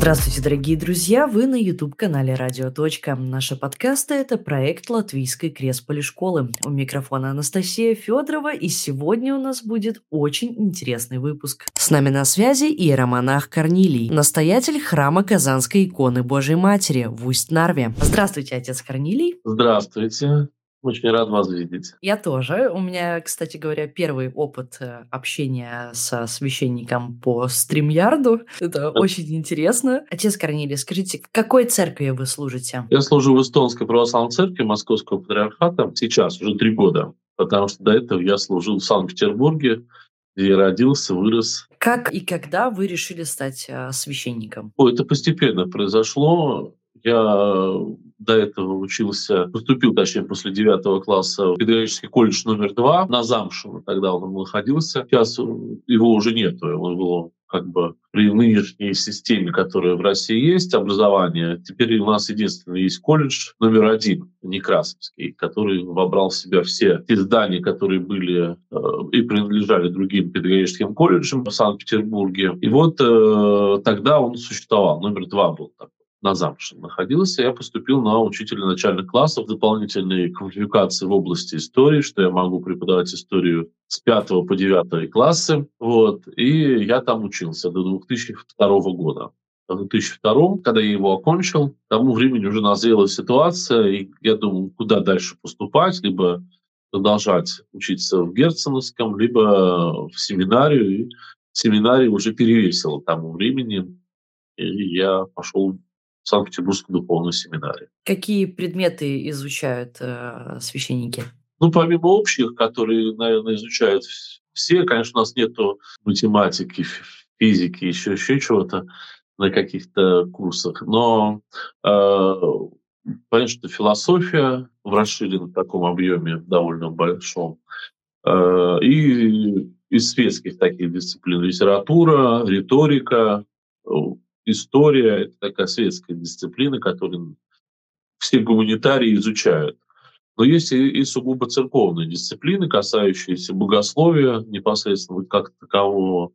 Здравствуйте, дорогие друзья! Вы на YouTube-канале «Радио. Наши подкасты – это проект Латвийской Кресполи школы. У микрофона Анастасия Федорова, и сегодня у нас будет очень интересный выпуск. С нами на связи иеромонах Корнилий, настоятель храма Казанской иконы Божьей Матери в Усть-Нарве. Здравствуйте, отец Корнилий. Здравствуйте. Очень рад вас видеть. Я тоже. У меня, кстати говоря, первый опыт э, общения со священником по стримярду. Это очень интересно. Отец Корнилий, скажите, в какой церкви вы служите? Я служу в Эстонской православной церкви Московского патриархата сейчас, уже три года, потому что до этого я служил в Санкт-Петербурге, где я родился, вырос. Как и когда вы решили стать э, священником? О, это постепенно произошло. Я до этого учился, поступил, точнее, после девятого класса в педагогический колледж номер два на Замшево, тогда он находился. Сейчас его уже нет, он был как бы при нынешней системе, которая в России есть, образование, теперь у нас единственный есть колледж номер один, Некрасовский, который вобрал в себя все те здания, которые были э, и принадлежали другим педагогическим колледжам в Санкт-Петербурге. И вот э, тогда он существовал, номер два был такой на Замше находился, я поступил на учителя начальных классов, дополнительные квалификации в области истории, что я могу преподавать историю с 5 по 9 классы. Вот, и я там учился до 2002 года. В 2002, когда я его окончил, к тому времени уже назрела ситуация, и я думал, куда дальше поступать, либо продолжать учиться в Герценовском, либо в семинарию. И семинарий уже перевесил к тому времени, и я пошел Санкт-Петербургской духовной семинарии. Какие предметы изучают э, священники? Ну, помимо общих, которые, наверное, изучают все, конечно, у нас нет математики, физики, еще, еще чего-то на каких-то курсах, но э, что философия в расширенном таком объеме довольно большом, э, и из светских таких дисциплин литература, риторика, история — это такая светская дисциплина, которую все гуманитарии изучают. Но есть и, и сугубо церковные дисциплины, касающиеся богословия непосредственно как такового,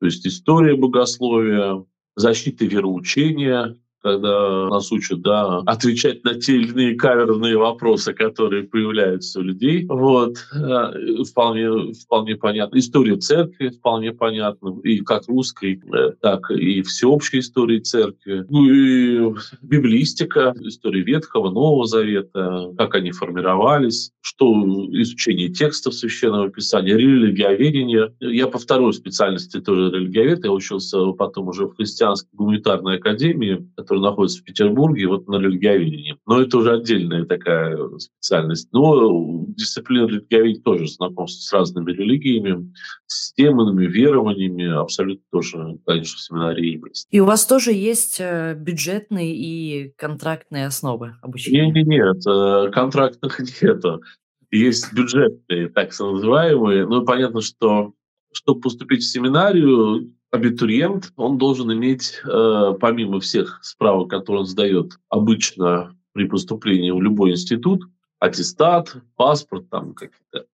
то есть история богословия, защита вероучения, когда нас учат да, отвечать на те или иные каверные вопросы, которые появляются у людей. Вот. Э, вполне, вполне понятно. История церкви вполне понятна, и как русской, э, так и всеобщей истории церкви. Ну и библистика, история Ветхого, Нового Завета, как они формировались, что изучение текстов Священного Писания, религиоведение. Я по второй специальности тоже религиовед, я учился потом уже в христианской гуманитарной академии, который находится в Петербурге, вот на религиоведении. Но это уже отдельная такая специальность. Но дисциплина религиоведения тоже знакомство с разными религиями, системами, верованиями, абсолютно тоже, конечно, в семинарии есть. И у вас тоже есть э, бюджетные и контрактные основы обучения? Нет, нет, нет э, контрактных нету. Есть бюджетные, так называемые. Ну, понятно, что чтобы поступить в семинарию, абитуриент, он должен иметь, э, помимо всех справок, которые он сдает обычно при поступлении в любой институт, аттестат, паспорт, там какие-то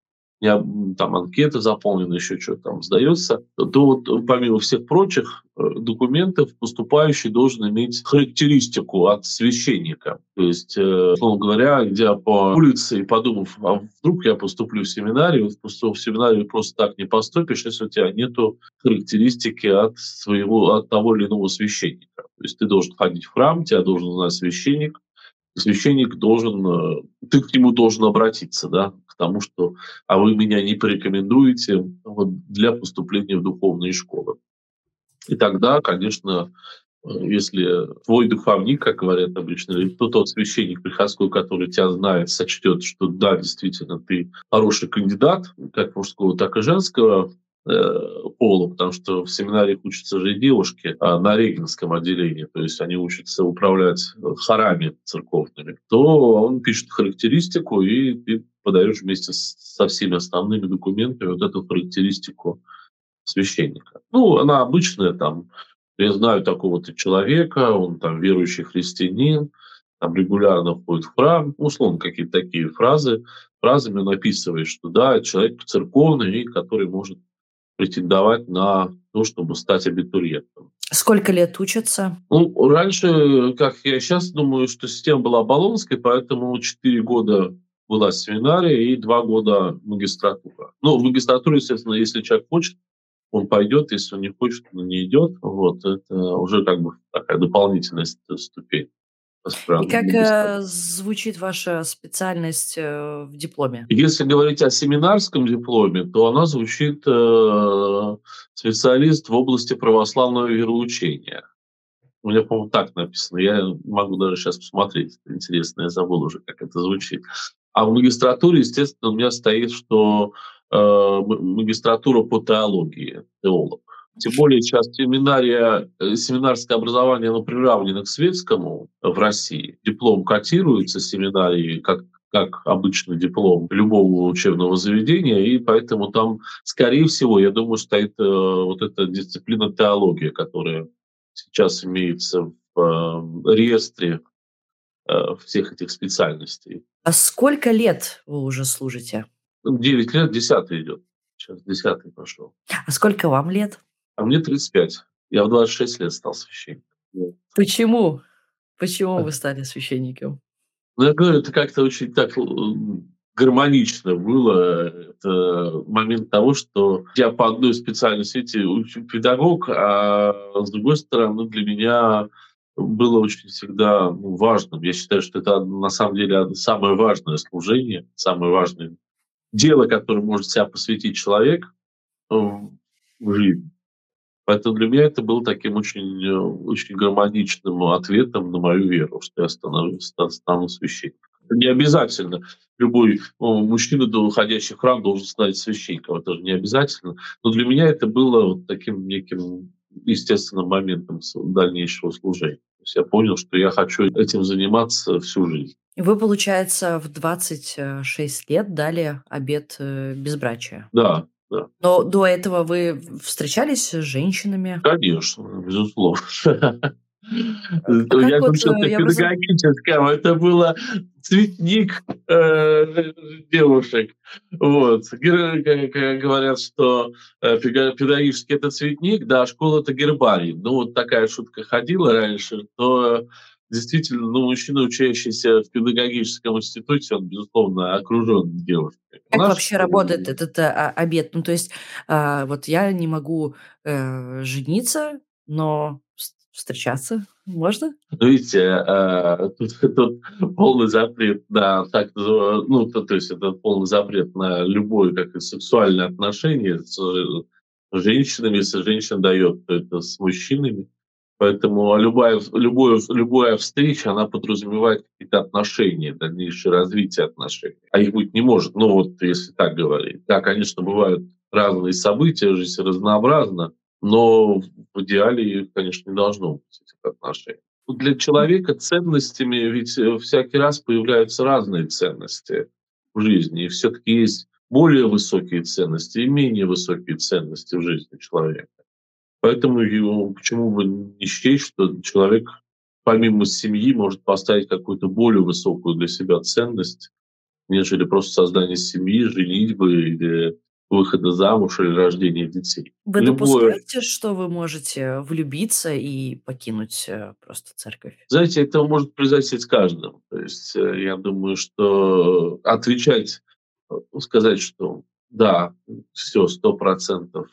там анкеты заполнены, еще что-то там сдается, то вот э, помимо всех прочих э, документов поступающий должен иметь характеристику от священника. То есть, э, условно говоря, идя по улице и подумав, а вдруг я поступлю в семинарию, в семинарию просто так не поступишь, если у тебя нет характеристики от своего, от того или иного священника. То есть ты должен ходить в храм, тебя должен знать священник, священник должен, ты к нему должен обратиться, да, к тому, что «а вы меня не порекомендуете вот, для поступления в духовные школы». И тогда, конечно, если твой духовник, как говорят обычно, или кто тот священник приходской, который тебя знает, сочтет, что да, действительно, ты хороший кандидат, как мужского, так и женского, Э, пола, потому что в семинаре учатся же и девушки а на регенском отделении, то есть они учатся управлять хорами церковными, то он пишет характеристику, и ты подаешь вместе со всеми основными документами вот эту характеристику священника. Ну, она обычная, там, я знаю такого-то человека, он там верующий христианин, там регулярно ходит в храм, условно какие-то такие фразы, фразами он описывает, что да, человек церковный, который может претендовать на то, чтобы стать абитуриентом. Сколько лет учатся? Ну, раньше, как я сейчас думаю, что система была баллонской, поэтому 4 года была семинария и 2 года магистратура. Ну, в магистратуре, естественно, если человек хочет, он пойдет, если он не хочет, он не идет. Вот, это уже как бы такая дополнительная ступень. И как э, звучит ваша специальность э, в дипломе? Если говорить о семинарском дипломе, то она звучит э, специалист в области православного вероучения. У меня, по-моему, так написано. Я могу даже сейчас посмотреть. Интересно, я забыл уже, как это звучит. А в магистратуре, естественно, у меня стоит, что э, магистратура по теологии, теолог. Тем более сейчас семинария, э, семинарское образование оно приравнено к светскому в России. Диплом котируется семинарии как как обычный диплом любого учебного заведения, и поэтому там, скорее всего, я думаю, стоит э, вот эта дисциплина теология, которая сейчас имеется в э, реестре э, всех этих специальностей. А сколько лет вы уже служите? Девять лет, десятый идет. Сейчас десятый пошел. А сколько вам лет? А мне 35. Я в 26 лет стал священником. Почему? Почему вы стали священником? Ну, я говорю, это как-то очень так гармонично было. Это момент того, что я по одной специальности учу педагог, а с другой стороны для меня было очень всегда ну, важным. Я считаю, что это на самом деле самое важное служение, самое важное дело, которое может себя посвятить человек в жизни. Поэтому для меня это был таким очень, э, очень гармоничным ответом на мою веру, что я стану, стану священником. Не обязательно любой мужчина, уходящий в храм, должен стать священником. Это же не обязательно. Но для меня это было вот таким неким естественным моментом дальнейшего служения. То есть я понял, что я хочу этим заниматься всю жизнь. Вы, получается, в 26 лет дали обед э, безбрачия. Да, да. Но до этого вы встречались с женщинами? Конечно, безусловно. А я думаю, что это педагогическое, это было цветник э, девушек. Вот. Говорят, что э, педагогический это цветник, да, а школа это гербарий. Ну, вот такая шутка ходила раньше, то действительно, ну, мужчина, учащийся в педагогическом институте, он, безусловно, окружен девушками. Как вообще работает этот а, обед? Ну, то есть, а, вот я не могу э, жениться, но встречаться можно? Ну, видите, э, тут, тут полный запрет на так ну, то, то есть это полный запрет на любое как и сексуальное отношение с женщинами, если женщина дает, то это с мужчинами. Поэтому любая, любая, любая встреча, она подразумевает какие-то отношения, дальнейшее развитие отношений. А их быть не может, ну вот если так говорить. Да, конечно, бывают разные события, жизнь разнообразна, но в идеале, конечно, не должно быть этих отношений. Для человека ценностями ведь э, всякий раз появляются разные ценности в жизни, и все-таки есть более высокие ценности и менее высокие ценности в жизни человека. Поэтому его, почему бы не счесть, что человек помимо семьи может поставить какую-то более высокую для себя ценность, нежели просто создание семьи, женитьбы или выхода замуж или рождения детей. Вы Любое... допускаете, что вы можете влюбиться и покинуть э, просто церковь? Знаете, это может произойти с каждым. То есть э, я думаю, что отвечать, э, сказать, что да, все, сто процентов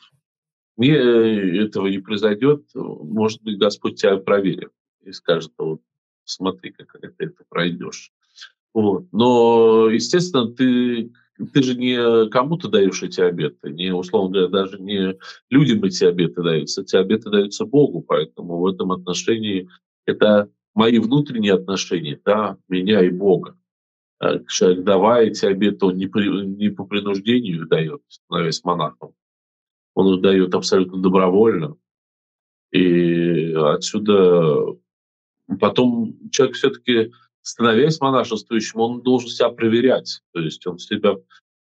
мне э, этого не произойдет, может быть, Господь тебя проверит и скажет, вот смотри, как ты это пройдешь. Вот. Но, естественно, ты, ты же не кому-то даешь эти обеты, не, условно говоря, даже не людям эти обеты даются, эти обеты даются Богу, поэтому в этом отношении это мои внутренние отношения, да, меня и Бога. А человек, давая эти обеты, он не, при, не по принуждению дает, становясь монахом, он их дает абсолютно добровольно. И отсюда потом человек все-таки, становясь монашествующим, он должен себя проверять. То есть он себя...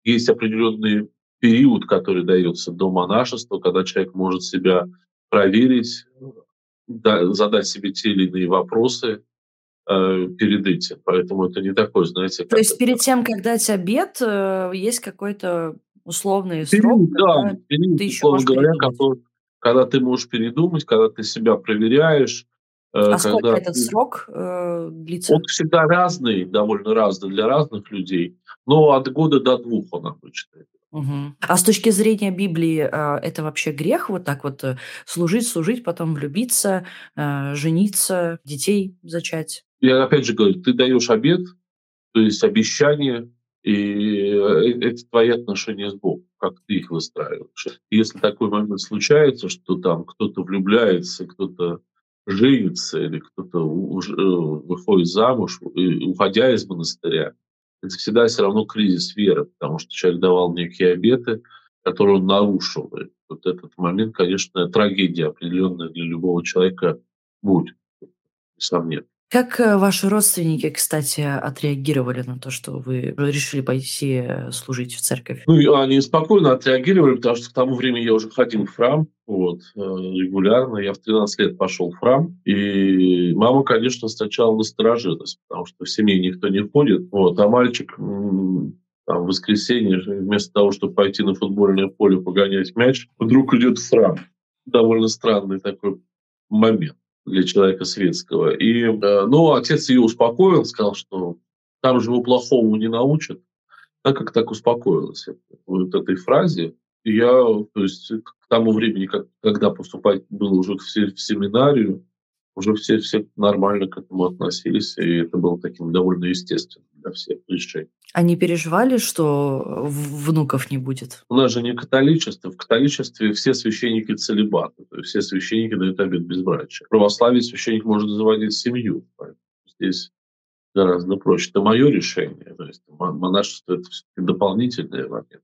Есть определенный период, который дается до монашества, когда человек может себя проверить, задать себе те или иные вопросы э, перед этим. Поэтому это не такой, знаете... То есть перед тем, как дать обед, есть какой-то условный срок, Период, да, когда период, ты условно говоря, который когда ты можешь передумать, когда ты себя проверяешь, э, А сколько этот ты срок, э, Он длится? всегда разный, довольно разный для разных людей, но от года до 2 он обычно. Мгм. А с точки зрения Библии, а, это вообще грех вот так вот, э, служить служить, потом влюбиться, э, жениться, детей зачать? Я опять же говорю, ты даешь обет, то есть обещание, и, э, это твои отношения с Богом, как ты их выстраиваешь. Если такой момент случается, что там кто-то влюбляется, кто-то женится или кто-то э, выходит замуж, уходя из монастыря, это всегда всё равно кризис веры, потому что человек давал некие обеты, которые он нарушил. И вот этот момент, конечно, трагедия определенная для любого человека будет, несомненно. Как, э, ваши родственники, кстати, отреагировали на то, что вы решили пойти, э, служить в церковь? Ну, они спокойно отреагировали, потому что к тому времени я уже ходил в храм, вот, э, регулярно. Я в 13 лет пошел в храм, и мама, конечно, сначала насторожилась, потому что в семье никто не ходит. Вот, а мальчик, там, в воскресенье вместо того, чтобы пойти на футбольное поле погонять мяч, вдруг идет в храм. Довольно странный такой момент для человека светского. И, э, но отец ее успокоил, сказал, что там же его плохому не научат. Она как так успокоилась от вот этой фразе. И я, то есть, к тому времени, как когда поступать было уже в се в семинарию, уже все все нормально к этому относились, и это было таким довольно естественным для всех. А не переживали, что в внуков не будет? У нас же не католичество. В католичестве все священники целибаты, то есть все священники дают обет безбрачия. В православии священник может заводить семью, здесь гораздо проще. Это мое решение, то есть мо монашество- это дополнительный момент.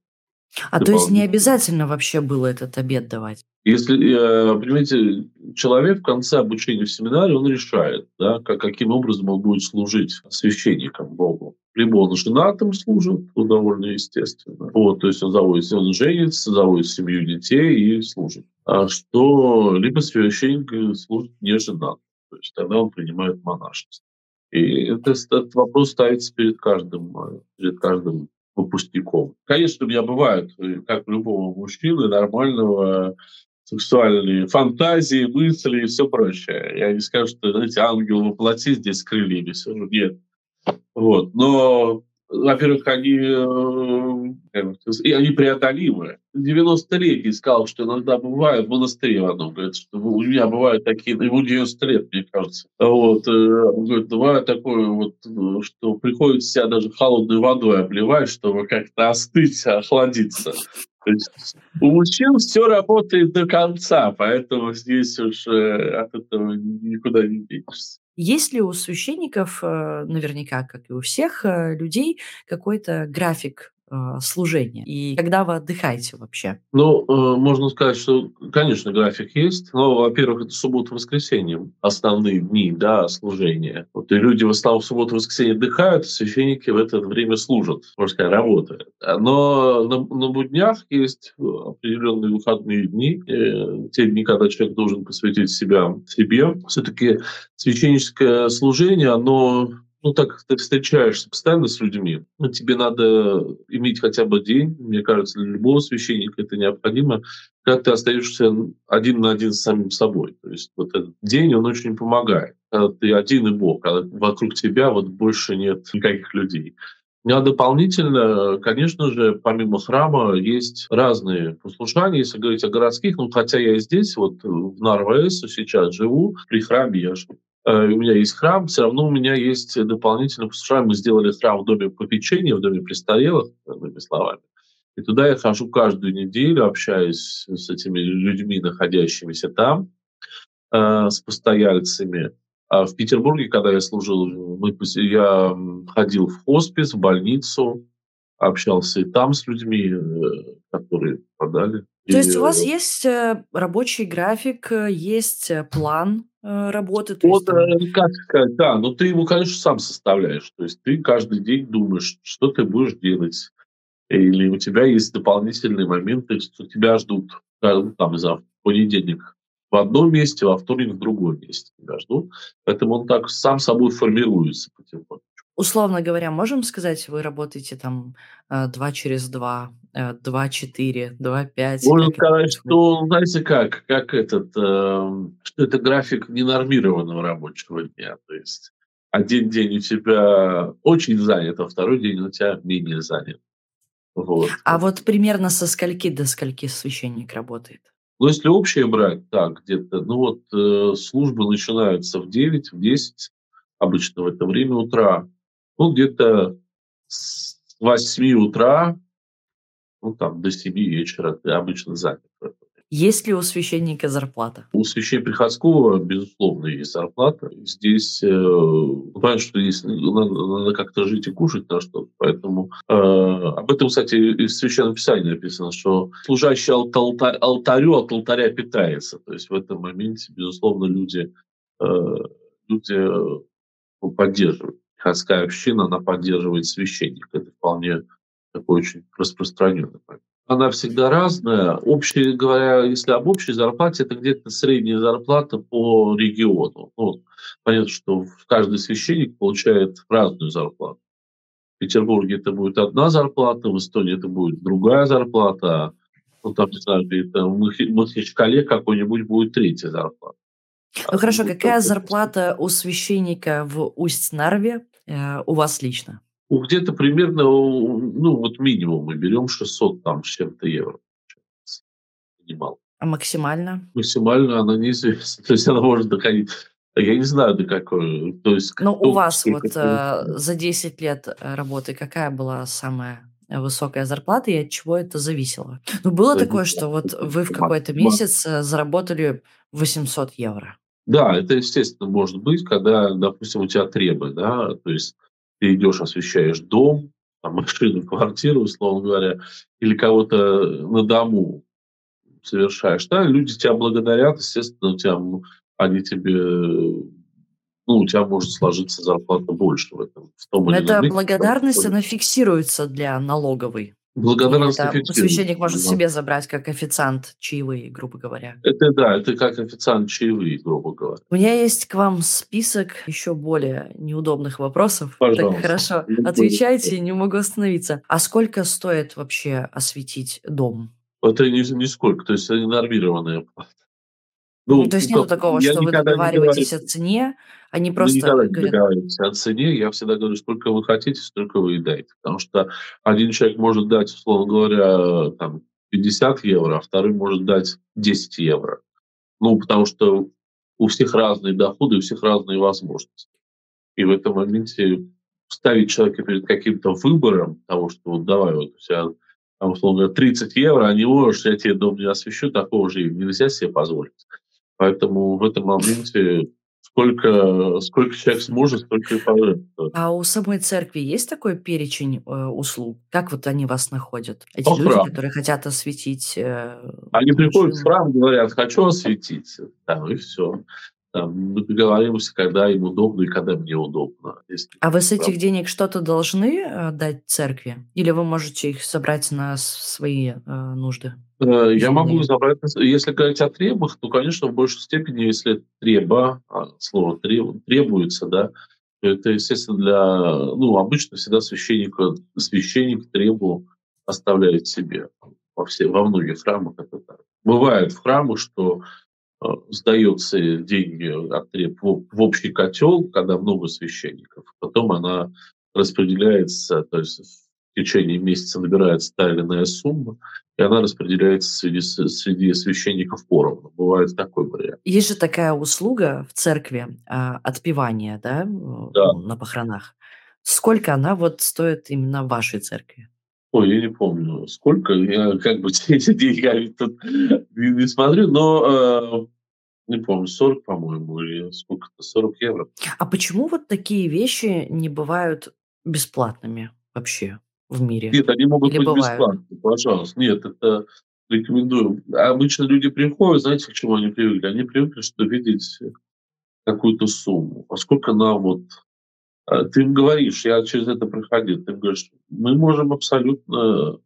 А то есть не обязательно вообще было этот обет давать? Если, э, понимаете, человек в конце обучения в семинарии, он решает, да, ка каким образом он будет служить священником Богу. Либо он женатым служит, что довольно естественно. Вот, то есть он заводит он женится, заводит семью, детей и служит. А что либо священник, э, служит не женатым, то есть тогда он принимает монашество. И это этот вопрос ставится перед каждым, э, перед каждым выпускником. Конечно, у меня бывают, э, как у любого мужчины нормального, сексуальные фантазии, мысли и всё прочее. Я не скажу, что, знаете, ангел во плоти здесь с крыльями сижу, нет. Вот, но, во-первых, они, э, и они преодолимы. 90-летний сказал, что иногда бывает в монастыре в одном, говорит, что у меня бывают такие, ему 90 лет, мне кажется. Вот, э, он говорит, бывает такое вот, что приходится себя даже холодной водой обливать, чтобы как-то остыть, охладиться. То есть у мужчин всё работает до конца, поэтому здесь уж, э, от этого никуда не денешься. Есть ли у священников, э, наверняка, как и у всех, э, людей, какой-то график, служения? И когда вы отдыхаете вообще? Ну, э, можно сказать, что, конечно, график есть. Но, во-первых, это суббота, воскресенье- основные дни, да, служения. Вот, и люди в основном в субботу, воскресенье отдыхают, а священники в это время служат, можно сказать, работают. А, но на на буднях есть, э, определенные выходные дни, э, те дни, когда человек должен посвятить себя себе. Всё-таки священническое служение, оно, ну, так как ты встречаешься постоянно с людьми, ну, тебе надо иметь хотя бы день, мне кажется, для любого священника это необходимо, когда ты остаешься один на один с самим собой. То есть вот этот день, он очень помогает. Когда ты один и Бог, когда вокруг тебя вот больше нет никаких людей. Ну, а дополнительно, конечно же, помимо храма есть разные послушания. Если говорить о городских, ну, хотя я и здесь, вот в Нарва-Эссу сейчас живу, при храме я живу. У меня есть храм, всё равно у меня есть дополнительное послушание. Мы сделали храм в доме попечения, в доме престарелых, иными словами. И туда я хожу каждую неделю, общаюсь с этими людьми, находящимися там, э, с постояльцами. А в Петербурге, когда я служил, мы я, ходил в хоспис, в больницу, общался и там с людьми, э, которые попадали. То И, есть у вас э есть, э, рабочий график, э, есть, э, план, э, работы? То есть Вот, там э, как сказать, да, но ты его, конечно, сам составляешь. То есть ты каждый день думаешь, что ты будешь делать. Или у тебя есть дополнительные моменты, что тебя ждут, да, там, за понедельник в одном месте, во вторник в другом месте тебя ждут. Поэтому он так сам собой формируется потихонечку. Условно говоря, можем сказать, вы работаете там, э, 2 через 2, э, 2-4, 2-5, Можно как это сказать, что, знаете как, как этот, эм, что это график ненормированного рабочего дня. То есть один день у тебя очень занят, а второй день у тебя менее занят. Вот. А вот примерно со скольки до скольки священник работает? Ну, если общее брать, так, где-то, ну вот, э, службы начинаются в 9, в 10, обычно в это время утра. Ну, где-то с 8 утра, ну, там, до 7 вечера ты обычно занят. Есть ли у священника зарплата? У священноприходского, безусловно, есть зарплата. Здесь, э, понятно, что здесь надо, надо как-то жить и кушать на что-то, поэтому э, об этом, кстати, и в Священном Писании написано, что служащий от алта- алтарю от алтаря питается. То есть в этом моменте, безусловно, люди, э, люди э, ну, поддерживают. Приходская община, она поддерживает священника. Это вполне такой очень распространенный момент. Она всегда разная. Общее говоря, если об общей зарплате, это где-то средняя зарплата по региону. Ну, понятно, что каждый священник получает разную зарплату. В Петербурге это будет одна зарплата, в Эстонии это будет другая зарплата, ну, там, не знаю, где-то в Махачкале какой-нибудь будет третья зарплата. Ну хорошо, Вот какая зарплата у священника в Усть-Нарве, у вас лично? Ну, где-то примерно, ну, вот минимум мы берем 600 там с чем-то евро. Минимал. А максимально? Максимально она неизвестна. То есть она может доходить, я не знаю до какой. То есть Ну, у вас вот э, за 10 лет э, работы какая была самая э, высокая зарплата и от чего это зависело? Ну, было такое, что вот вы в какой-то месяц э, заработали 800 евро. Да, это естественно может быть, когда, допустим, у тебя требы, да, то есть ты идешь, освещаешь дом, там, машину, квартиру, условно говоря, или кого-то на дому совершаешь, да, люди тебя благодарят, естественно, у тебя, они тебе, ну, у тебя может сложиться зарплата больше в этом, в том Но или ином эта благодарность, она фиксируется для налоговой. Благодарность это священник может да. себе забрать как официант чаевые, грубо говоря? Это да, это как официант чаевые, грубо говоря. У меня есть к вам список еще более неудобных вопросов. Так Пожалуйста. хорошо, Ну, отвечайте, не могу остановиться. А сколько стоит вообще осветить дом? Это ни- нисколько, то есть это нормированная плата. Ну, то есть нету такого, я что вы договариваетесь о цене, они мы просто никогда не говорят, договариваемся о цене, я всегда говорю, сколько вы хотите, столько вы и дайте. Потому что один человек может дать, условно говоря, там, 50 евро, а второй может дать 10 евро. Ну, потому что у всех разные доходы, у всех разные возможности. И в этом моменте ставить человека перед каким-то выбором того, что вот давай, вот у тебя, там, условно говоря, 30 евро, а не можешь, я тебе дом не освещу, такого же нельзя себе позволить. Поэтому в этом моменте сколько, сколько человек сможет, столько и пожертвует. а у самой церкви есть такой перечень э, услуг? Как вот они вас находят? Эти По люди, храму. которые хотят осветить э, Они приходят в храм, говорят, хочу осветить. Там, и все. Там, мы договариваемся, когда им удобно и когда мне удобно. Если А вы с этих денег что-то должны э, дать церкви? Или вы можете их собрать на свои э, нужды? Э, Я могу земные? забрать, если говорить о требах, то, конечно, в большей степени, если треба, а, слово треб- требуется, да, то это, естественно, для, ну, обычно всегда священника, священник требу оставляет себе. Во, все, во многих храмах это так. Бывает в храмах, что сдается деньги от треб в, в общий котел, когда много священников. Потом она распределяется, то есть в течение месяца набирается та или иная сумма, и она распределяется среди, среди священников поровну. Бывает такой вариант. Есть же такая услуга в церкви а, отпевание, да, э, Да. ну, на похоронах. Сколько она вот стоит именно в вашей церкви? Ой, я не помню, сколько. Я как бы эти деньгами тут не, не смотрю, но э, не помню, 40, по-моему, или сколько-то, 40 евро. А почему вот такие вещи не бывают бесплатными вообще в мире? Нет, они могут Или быть бывают? бесплатными, пожалуйста. Нет, это рекомендую. Обычно люди приходят, знаете, к чему они привыкли? Они привыкли, что видеть какую-то сумму. Поскольку нам вот... э, Ты им говоришь, я через это проходил, ты им говоришь, мы можем абсолютно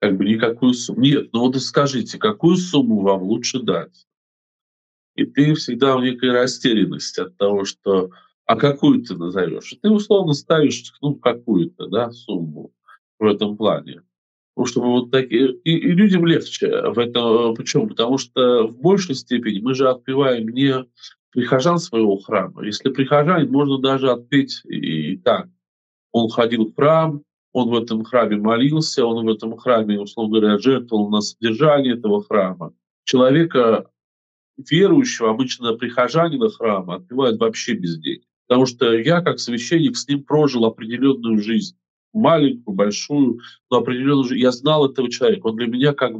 как бы никакую сумму. Нет, ну вот и скажите, какую сумму вам лучше дать? И ты всегда в некой растерянности от того, что а какую ты назовешь? Ты условно ставишь ну, какую-то да, сумму в этом плане. Потому что мы вот такие... И, и людям легче в этом. Почему? Потому что в большей степени мы же отпеваем не прихожан своего храма. Если прихожанин, можно даже отпеть и, так. Он ходил в храм, он в этом храме молился, он в этом храме, условно говоря, жертвовал на содержание этого храма. Человека, верующего, обычно прихожанина храма, отпевают вообще без денег. Потому что я, как священник, с ним прожил определенную жизнь. Маленькую, большую, но определенную жизнь. Я знал этого человека. Он для меня как,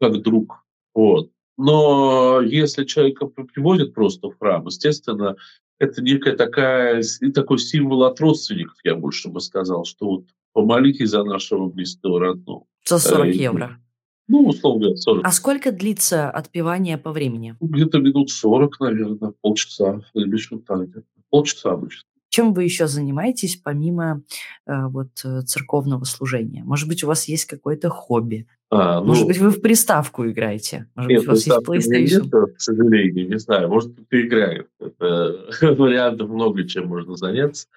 как друг. Вот. Но если человека приводят просто в храм, естественно, это некая такая, такой символ от родственников, я больше бы сказал, что вот помолитесь за нашего близкого родного. За 40 э, евро. Ну, условно говоря, 40. А сколько длится отпевание по времени? Где-то минут 40, наверное, полчаса, или так где-то. Полчаса обычно. Чем вы еще занимаетесь помимо э, вот э, церковного служения? Может быть, у вас есть какое-то хобби? А, ну, может быть, вы в приставку играете? Может нет, быть, у вас есть PlayStation? Нет, к сожалению, не знаю. Может, кто играет. Это вариантов много, чем можно заняться.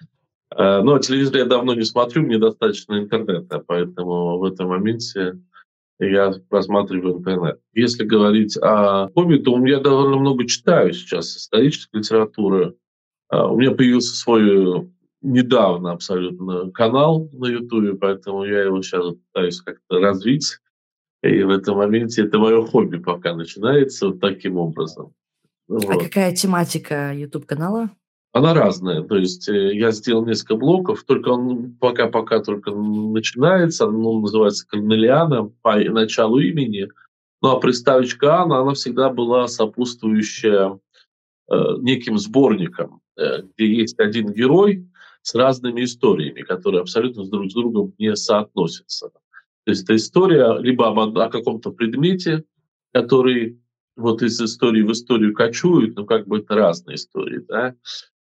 А, но телевизор я давно не смотрю, мне достаточно интернета, поэтому в этом моменте я просматриваю интернет. Если говорить о хобби, то я довольно много читаю сейчас исторической литературы, у меня появился свой э, недавно абсолютно канал на Ютубе, поэтому я его сейчас пытаюсь как-то развить. И в этом моменте это мое хобби пока начинается вот таким образом. А вот. А какая тематика YouTube-канала? Она разная. То есть э, я сделал несколько блоков, только он пока-пока только начинается. Он называется Корнелиана по началу имени. Ну а приставочка Анна, она всегда была сопутствующая э, неким сборником. Э, где есть один герой с разными историями, которые абсолютно друг с другом не соотносятся. То есть это история либо об, о каком-то предмете, который вот из истории в историю кочует, ну как бы это разные истории, да,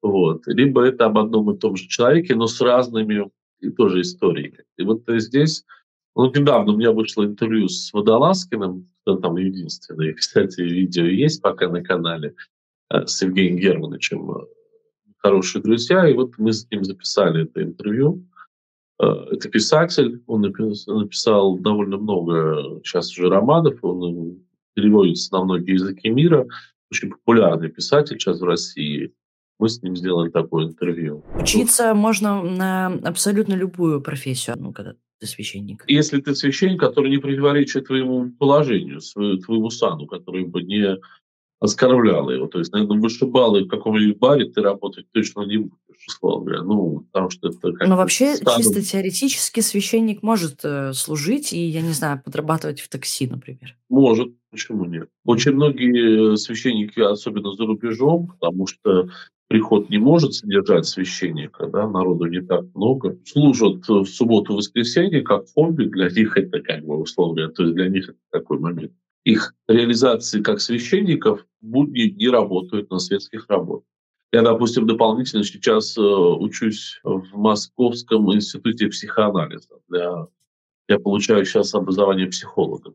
вот. Либо это об одном и том же человеке, но с разными и тоже историями. И вот здесь, ну недавно у меня вышло интервью с Водолазкиным, он там единственное, кстати, видео есть пока на канале, э, с Евгением Германовичем, хорошие друзья, и вот мы с ним записали это интервью. Э, это писатель, он написал довольно много сейчас уже романов, он переводится на многие языки мира, очень популярный писатель сейчас в России. Мы с ним сделали такое интервью. Учиться можно на абсолютно любую профессию, ну, когда ты священник. Если ты священник, который не противоречит твоему положению, твоему сану, который бы не оскорбляла его. То есть, наверное, вышибалы в каком-нибудь баре ты работать точно не будешь, условно говоря. Ну, потому что это как Но вообще, стану... чисто теоретически, священник может э, служить и, я не знаю, подрабатывать в такси, например. Может, почему нет? Очень многие священники, особенно за рубежом, потому что приход не может содержать священника, да, народу не так много, служат в субботу-воскресенье как хобби, для них это как бы условно то есть для них это такой момент их реализации как священников будни не работают на светских работах. Я, допустим, дополнительно сейчас э, учусь в Московском институте психоанализа. Для, я получаю сейчас образование психолога.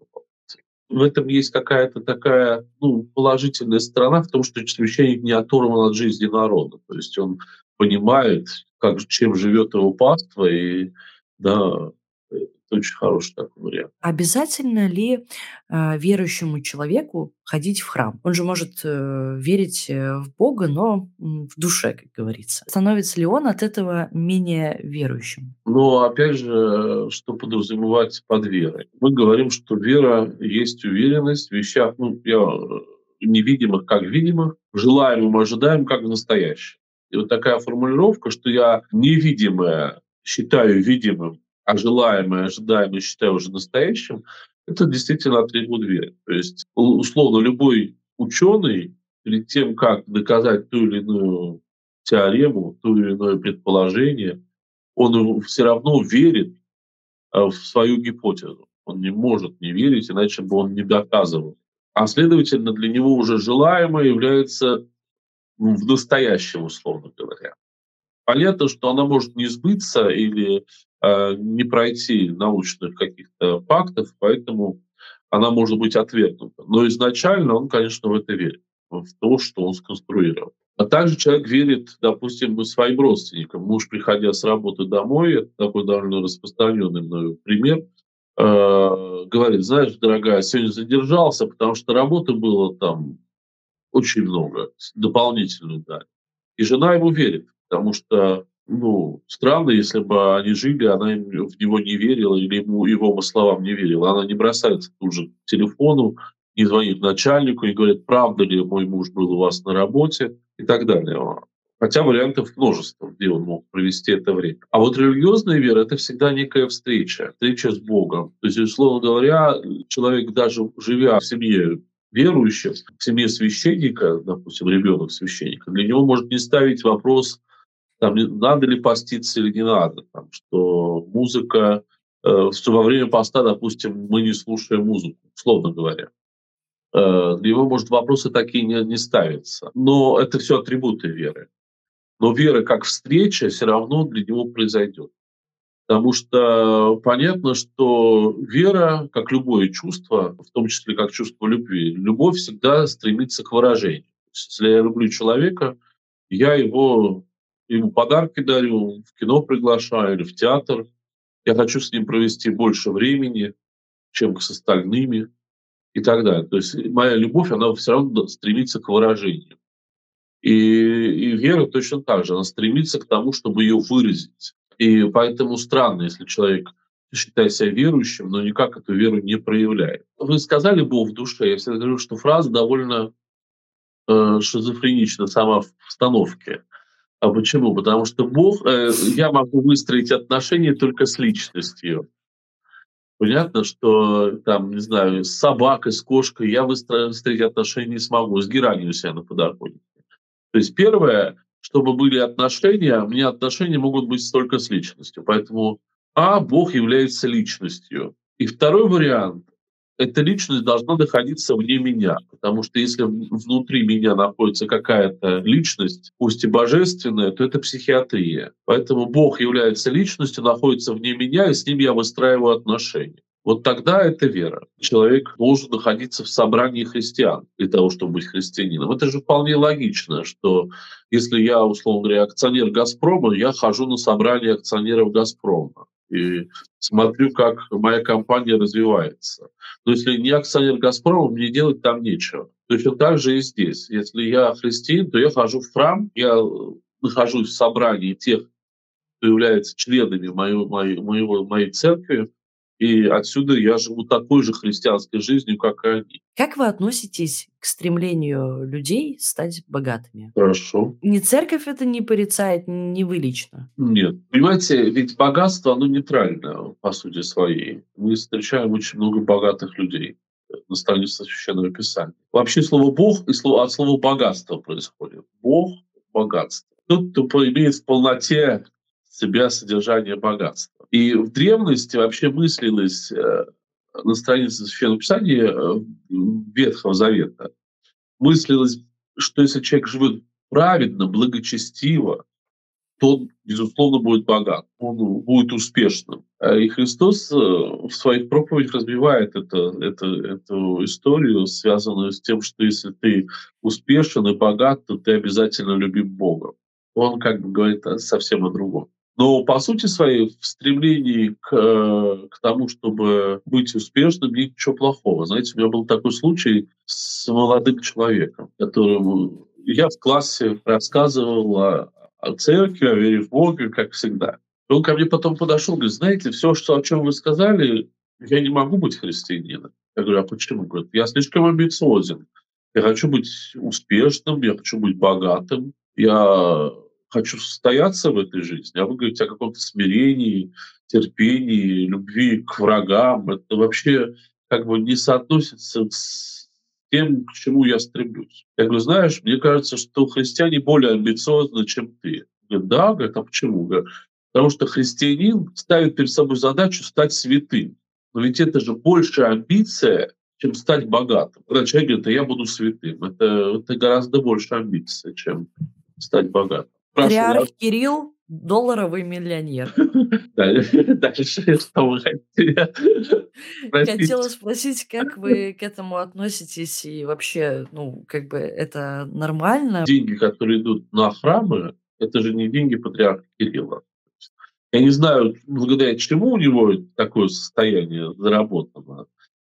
В этом есть какая-то такая ну, положительная сторона в том, что священник не оторван от жизни народа. То есть он понимает, как, чем живет его паства, и да, очень хороший такой вариант. Обязательно ли э, верующему человеку ходить в храм? Он же может э, верить э, в Бога, но в душе, как говорится. Становится ли он от этого менее верующим? Но опять же, что подразумевать под верой? Мы говорим, что вера есть уверенность в вещах, ну, я, э, невидимых как видимых, желаемым ожидаем как в настоящем. И вот такая формулировка, что я невидимое считаю видимым, а желаемое, ожидаемое считаю уже настоящим, это действительно атрибут веры. То есть, условно, любой ученый перед тем, как доказать ту или иную теорему, ту или иное предположение, он все равно верит э, в свою гипотезу. Он не может не верить, иначе бы он не доказывал. А следовательно, для него уже желаемое является в настоящем, условно говоря. Понятно, что она может не сбыться или э, не пройти научных каких-то фактов, поэтому она может быть отвергнута. Но изначально он, конечно, в это верит. в то, что он сконструировал. А также человек верит, допустим, своим родственникам. Муж, приходя с работы домой, это такой довольно распространенный мною пример, э, говорит, знаешь, дорогая, сегодня задержался, потому что работы было там очень много, дополнительную дали. И жена ему верит, потому что ну, странно, если бы они жили, она в него не верила или ему, его словам не верила. Она не бросается тут же к телефону, не звонит начальнику и говорит, правда ли мой муж был у вас на работе и так далее. Хотя вариантов множество, где он мог провести это время. А вот религиозная вера – это всегда некая встреча, встреча с Богом. То есть, условно говоря, человек даже живя в семье верующих, в семье священника, допустим, ребенок священника, для него может не ставить вопрос, там, надо ли поститься или не надо, там, что музыка, э, что во время поста, допустим, мы не слушаем музыку, условно говоря. Э, для него, может, вопросы такие не, не ставятся. Но это все атрибуты веры. Но вера как встреча все равно для него произойдет. Потому что понятно, что вера, как любое чувство, в том числе как чувство любви, любовь всегда стремится к выражению. Если я люблю человека, я его, ему подарки дарю, в кино приглашаю или в театр. Я хочу с ним провести больше времени, чем с остальными и так далее. То есть моя любовь, она все равно стремится к выражению. И, и вера точно так же, она стремится к тому, чтобы ее выразить. И поэтому странно, если человек считает себя верующим, но никак эту веру не проявляет. Вы сказали «Бог в душе». Я всегда говорю, что фраза довольно э, шизофренична сама в постановке. А почему? Потому что Бог, э, я могу выстроить отношения только с личностью. Понятно, что там, не знаю, с собакой, с кошкой я выстроить отношения не смогу, с геранью себя на подоконнике. То есть первое, чтобы были отношения, мне отношения могут быть только с личностью. Поэтому, а, Бог является личностью. И второй вариант, эта личность должна находиться вне меня. Потому что если внутри меня находится какая-то личность, пусть и божественная, то это психиатрия. Поэтому Бог является личностью, находится вне меня, и с ним я выстраиваю отношения. Вот тогда это вера. Человек должен находиться в собрании христиан для того, чтобы быть христианином. Это же вполне логично, что если я, условно говоря, акционер «Газпрома», я хожу на собрание акционеров «Газпрома» и смотрю, как моя компания развивается. Но если не акционер «Газпрома», мне делать там нечего. Точно так же и здесь. Если я христиан, то я хожу в храм, я нахожусь в собрании тех, кто является членами моего, моего, моей церкви, и отсюда я живу такой же христианской жизнью, как и они. Как вы относитесь к стремлению людей стать богатыми? Хорошо. Не церковь это не порицает, не вы лично? Нет. Понимаете, ведь богатство, оно нейтрально по сути своей. Мы встречаем очень много богатых людей на странице Священного Писания. Вообще слово «бог» и слово, от слова «богатство» происходит. Бог – богатство. Тот, кто имеет в полноте себя содержание богатства. И в древности вообще мыслилось э, на странице Священного Писания э, Ветхого Завета, мыслилось, что если человек живет праведно, благочестиво, то он, безусловно, будет богат, он будет успешным. Э, и Христос в своих проповедях разбивает это, это, эту историю, связанную с тем, что если ты успешен и богат, то ты обязательно любим Бога. Он как бы говорит совсем о другом. Но по сути своей в стремлении к, э, к тому, чтобы быть успешным, нет ничего плохого. Знаете, у меня был такой случай с молодым человеком, которому я в классе рассказывал о, о церкви, о вере в Бога, как всегда. Он ко мне потом подошел, говорит, знаете, все, что, о чем вы сказали, я не могу быть христианином. Я говорю, а почему? Говорит, я слишком амбициозен. Я хочу быть успешным, я хочу быть богатым, я хочу состояться в этой жизни, а вы говорите о каком-то смирении, терпении, любви к врагам. Это вообще как бы не соотносится с тем, к чему я стремлюсь. Я говорю, знаешь, мне кажется, что христиане более амбициозны, чем ты. Говорит, да, говорит, а почему? Говорит, потому что христианин ставит перед собой задачу стать святым. Но ведь это же большая амбиция, чем стать богатым. Когда человек говорит, а я буду святым, это, это гораздо больше амбиция, чем стать богатым. Патриарх Кирилл долларовый миллионер. Дальше что? Хотела спросить, как вы к этому относитесь и вообще, ну, как бы это нормально? Деньги, которые идут на храмы, это же не деньги патриарха Кирилла. Я не знаю, благодаря чему у него такое состояние заработано,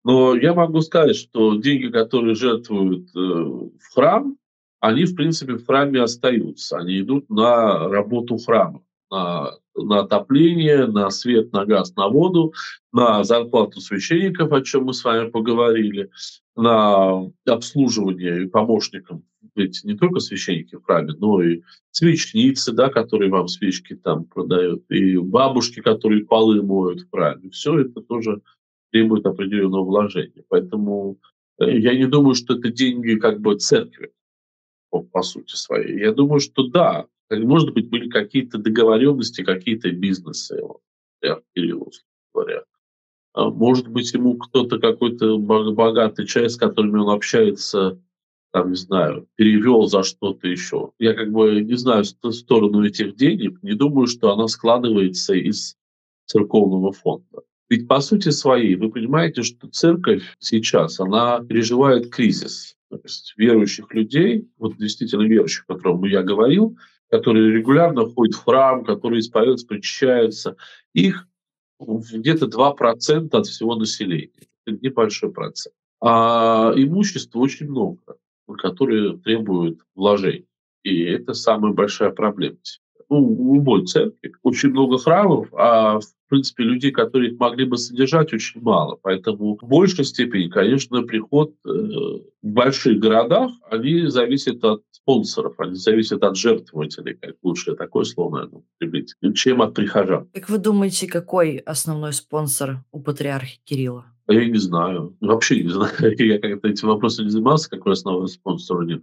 но я могу сказать, что деньги, которые жертвуют э, в храм, они, в принципе, в храме остаются. Они идут на работу храма, на, на отопление, на свет, на газ, на воду, на зарплату священников, о чем мы с вами поговорили, на обслуживание и помощникам, ведь не только священники в храме, но и свечницы, да, которые вам свечки там продают, и бабушки, которые полы моют в храме. Все это тоже требует определенного вложения. Поэтому э, я не думаю, что это деньги как бы церкви по, по сути своей. Я думаю, что да, может быть, были какие-то договоренности, какие-то бизнесы, я Кирилл, говоря. А может быть, ему кто-то, какой-то богатый человек, с которым он общается, там, не знаю, перевел за что-то еще. Я как бы не знаю сторону этих денег, не думаю, что она складывается из церковного фонда. Ведь по сути своей вы понимаете, что церковь сейчас, она переживает кризис. То есть верующих людей, вот действительно верующих, о котором я говорил, которые регулярно ходят в храм, которые исповедуются, причащаются, их где-то 2% от всего населения. Это небольшой процент. А имущества очень много, которые требуют вложений. И это самая большая проблема ну, в любой церкви очень много храмов, а в принципе людей, которые их могли бы содержать, очень мало. Поэтому в большей степени, конечно, приход э, в больших городах, они зависят от спонсоров, они зависят от жертвователей, как лучше такое слово, наверное, употребить, чем от прихожан. Как вы думаете, какой основной спонсор у патриарха Кирилла? Я не знаю. Вообще не знаю. Я как-то этим вопросом не занимался, какой основной спонсор у них.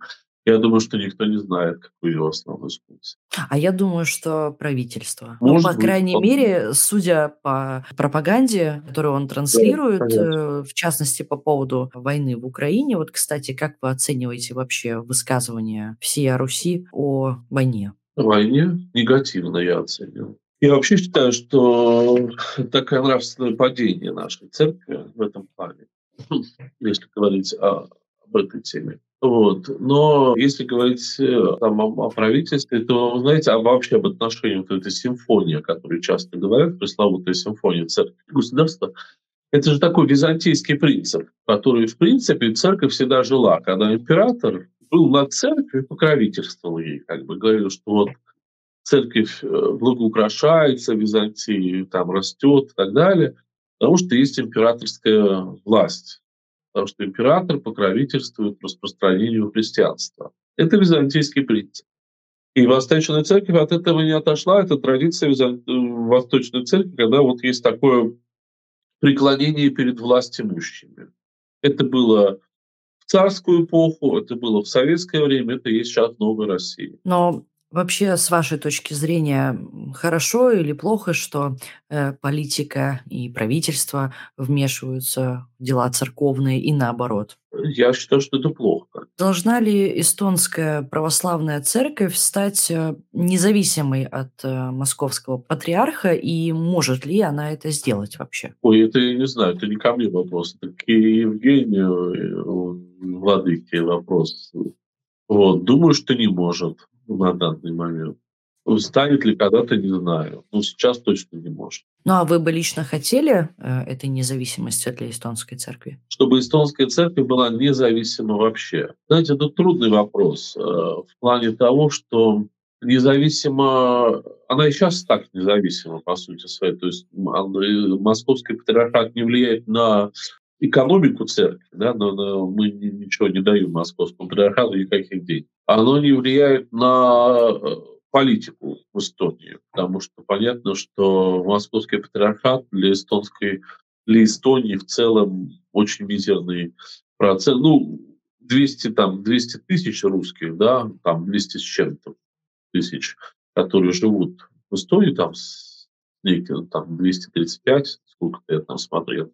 Я думаю, что никто не знает, какой его основной спонсор. А я думаю, что правительство. Может ну, по быть, крайней он... мере, судя по пропаганде, которую он транслирует, да, в частности, по поводу войны в Украине. Вот, кстати, как вы оцениваете вообще высказывания всей Руси о войне? Войне негативно я оценил. Я вообще считаю, что такое нравственное падение нашей церкви в этом плане, если говорить о, об этой теме, вот. Но если говорить э, там, о, о правительстве, то, знаете, а вообще об отношении вот этой симфонии, о которой часто говорят, пресловутая симфония церкви и государства, это же такой византийский принцип, который, в принципе, церковь всегда жила. Когда император был над церковью, покровительствовал ей, как бы говорил, что вот церковь э, благоукрашается, Византии там растет и так далее, потому что есть императорская власть потому что император покровительствует распространению христианства. Это византийский принцип. И Восточная церковь от этого не отошла. Это традиция Восточной церкви, когда вот есть такое преклонение перед властимущими. Это было в царскую эпоху, это было в советское время, это есть сейчас в Новой России. Но Вообще, с вашей точки зрения, хорошо или плохо, что э, политика и правительство вмешиваются в дела церковные и наоборот? Я считаю, что это плохо. Должна ли эстонская православная церковь стать э, независимой от э, московского патриарха, и может ли она это сделать вообще? Ой, это я не знаю, это не ко мне вопрос, это к Евгению э, Владыке вопрос. Вот. Думаю, что не может на данный момент. Станет ли когда-то, не знаю. Но сейчас точно не может. Ну а вы бы лично хотели э, этой независимости для эстонской церкви? Чтобы эстонская церковь была независима вообще. Знаете, это трудный вопрос э, в плане того, что независимо, она и сейчас так независима, по сути своей. То есть московский патриархат не влияет на экономику церкви, да, но, но мы ничего не даем московскому патриархату, никаких денег. Оно не влияет на э, политику в Эстонии, потому что понятно, что московский патриархат для эстонской, для Эстонии в целом очень мизерный процент. Ну, 200, там, 200 тысяч русских, да, там 200 с чем-то тысяч, которые живут в Эстонии, там, там 235, сколько-то я там смотрел,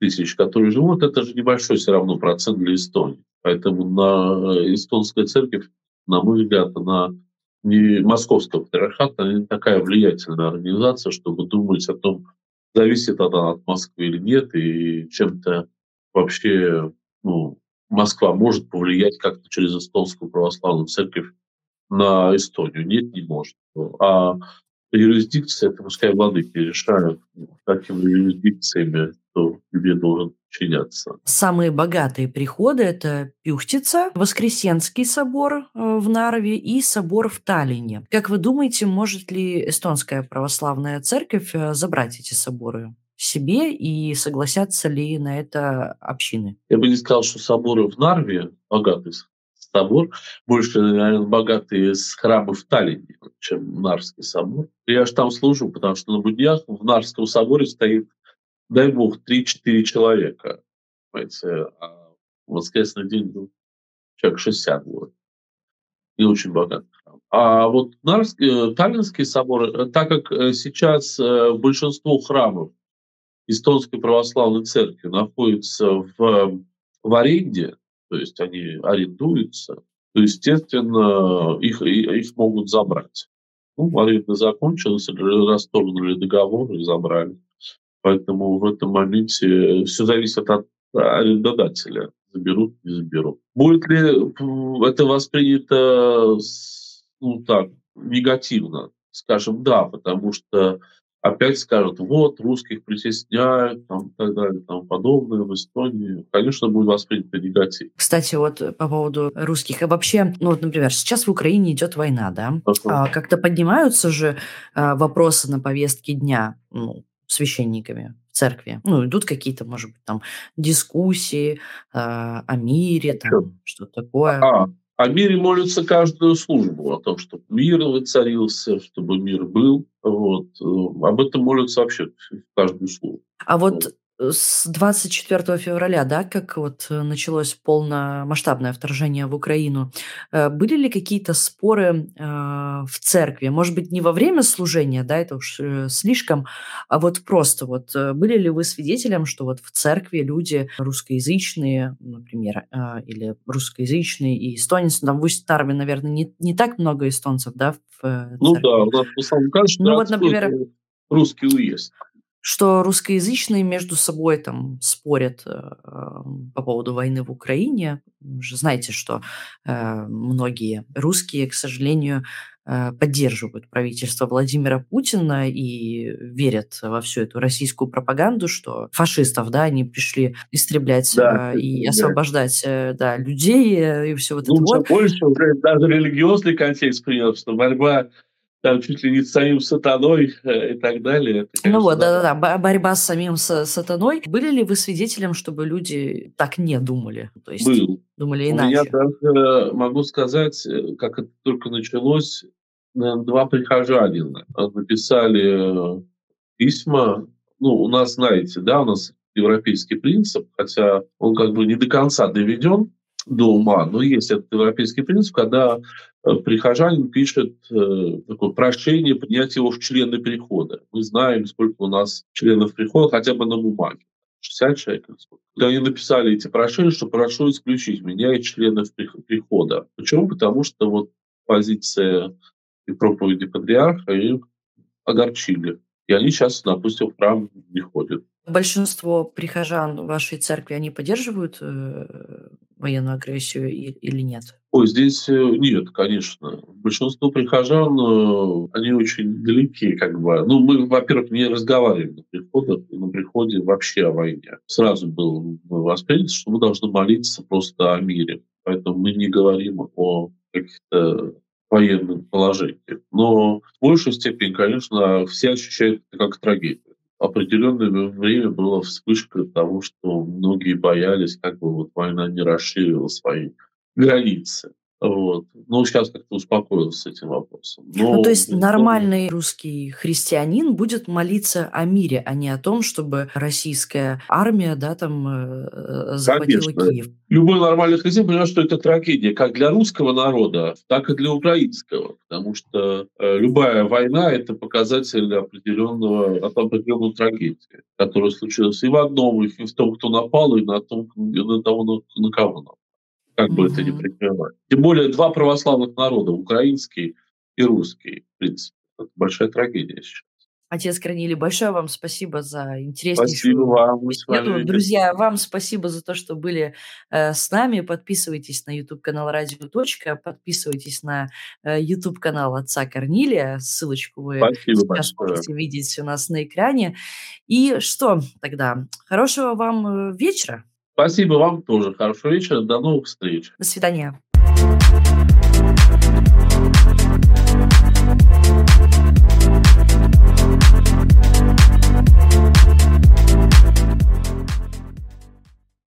тысяч, которые живут, это же небольшой все равно процент для Эстонии. Поэтому на эстонская церковь, на мой взгляд, она не московского патриархата, не такая влиятельная организация, чтобы думать о том, зависит она от Москвы или нет, и чем-то вообще ну, Москва может повлиять как-то через эстонскую православную церковь на Эстонию. Нет, не может. А юрисдикция, это пускай владыки решают, какими юрисдикциями кто тебе должен подчиняться. Самые богатые приходы – это Пюхтица, Воскресенский собор э, в Нарве и собор в Таллине. Как вы думаете, может ли эстонская православная церковь э, забрать эти соборы? себе и согласятся ли на это общины? Я бы не сказал, что соборы в Нарве богатый собор, больше, наверное, богатый с храма в Таллине, чем Нарвский собор. Я же там служу, потому что на Буднях в Нарвском соборе стоит дай бог, 3-4 человека. Понимаете, а в воскресный день был человек 60 будет. Не очень богатый храм. А вот Нарский, э, Таллинский собор, э, так как э, сейчас большинство храмов эстонской православной церкви находится в, в аренде, то есть они арендуются, то, естественно, их, их могут забрать. Ну, аренда закончилась, расторгнули договор и забрали. Поэтому в этом моменте все зависит от арендодателя. Заберут, не заберут. Будет ли это воспринято ну, так, негативно? Скажем, да, потому что опять скажут, вот, русских притесняют, там, и так далее, там подобное в Эстонии, конечно, будет воспринято негатив. Кстати, вот по поводу русских, а вообще, ну вот, например, сейчас в Украине идет война, да? А, как-то поднимаются же а, вопросы на повестке дня, ну, священниками в церкви. Ну, идут какие-то, может быть, там дискуссии э, о мире, там что-то такое. А, о мире молятся каждую службу, о том, чтобы мир воцарился, чтобы мир был. Вот. Э, об этом молятся вообще каждую службу. А вот с 24 февраля, да, как вот э, началось полномасштабное вторжение в Украину, э, были ли какие-то споры э, в церкви? Может быть, не во время служения, да, это уж слишком, а вот просто вот были ли вы свидетелем, что вот в церкви люди русскоязычные, например, или русскоязычные и эстонцы, там в Усть-Тарве, наверное, не, не так много эстонцев, да, в церкви? Ну да, у нас в основном кажется, ну, вот, например, русский уезд что русскоязычные между собой там спорят э, по поводу войны в Украине. Вы же знаете, что э, многие русские, к сожалению, э, поддерживают правительство Владимира Путина и верят во всю эту российскую пропаганду, что фашистов, да, они пришли истреблять да, э, и да. освобождать э, да, людей э, и все вот ну, это вот. больше уже даже религиозный контекст принял, что борьба там чуть ли не с самим сатаной э, и так далее. Это, конечно, ну вот, да-да-да, борьба с самим сатаной. Были ли вы свидетелем, чтобы люди так не думали? То есть Был. думали иначе? Я даже могу сказать, э, как это только началось, два прихожанина написали э, письма. Ну, у нас, знаете, да, у нас европейский принцип, хотя он как бы не до конца доведен до ума, но есть этот европейский принцип, когда Э, прихожанин пишет э, такое прошение принять его в члены прихода. Мы знаем, сколько у нас членов прихода хотя бы на бумаге. 60 человек. Когда они написали эти прошения, что прошу исключить меня и членов прихода. Почему? Потому что вот позиция и проповеди патриарха их огорчили. И они сейчас, допустим, в храм не ходят. Большинство прихожан вашей церкви, они поддерживают э, военную агрессию или нет? Ой, здесь э, нет, конечно. Большинство прихожан, э, они очень далеки, как бы. Ну, мы, во-первых, не разговариваем на приходах, на приходе вообще о войне. Сразу было воспринято, что мы должны молиться просто о мире. Поэтому мы не говорим о каких-то военных положениях. Но в большей степени, конечно, все ощущают это как трагедию определенное время была вспышка того, что многие боялись, как бы вот война не расширила свои границы. Вот. Но сейчас как-то успокоился с этим вопросом. Но, ну, то есть нормальный русский христианин будет молиться о мире, а не о том, чтобы российская армия да, там, э, захватила Конечно. Киев. Любой нормальный христианин понимает, что это трагедия как для русского народа, так и для украинского. Потому что э, любая война – это показатель определенного, определенной трагедии, которая случилась и в одном, и в том, кто напал, и на том, на того, на кого напал как бы это ни прикрывать. Тем более два православных народа, украинский и русский, в принципе. Это большая трагедия сейчас. Отец Корнилий, большое вам спасибо за Спасибо интереснейшую вам. Мы с вами беседу. Друзья, вам спасибо за то, что были э, с нами. Подписывайтесь на YouTube-канал «Радио. Точка», Подписывайтесь на э, YouTube-канал отца Корнилия. Ссылочку вы Спасибо сейчас большое. можете видеть у нас на экране. И что тогда? Хорошего вам э, вечера. Спасибо вам тоже. Хорошего вечера. До новых встреч. До свидания.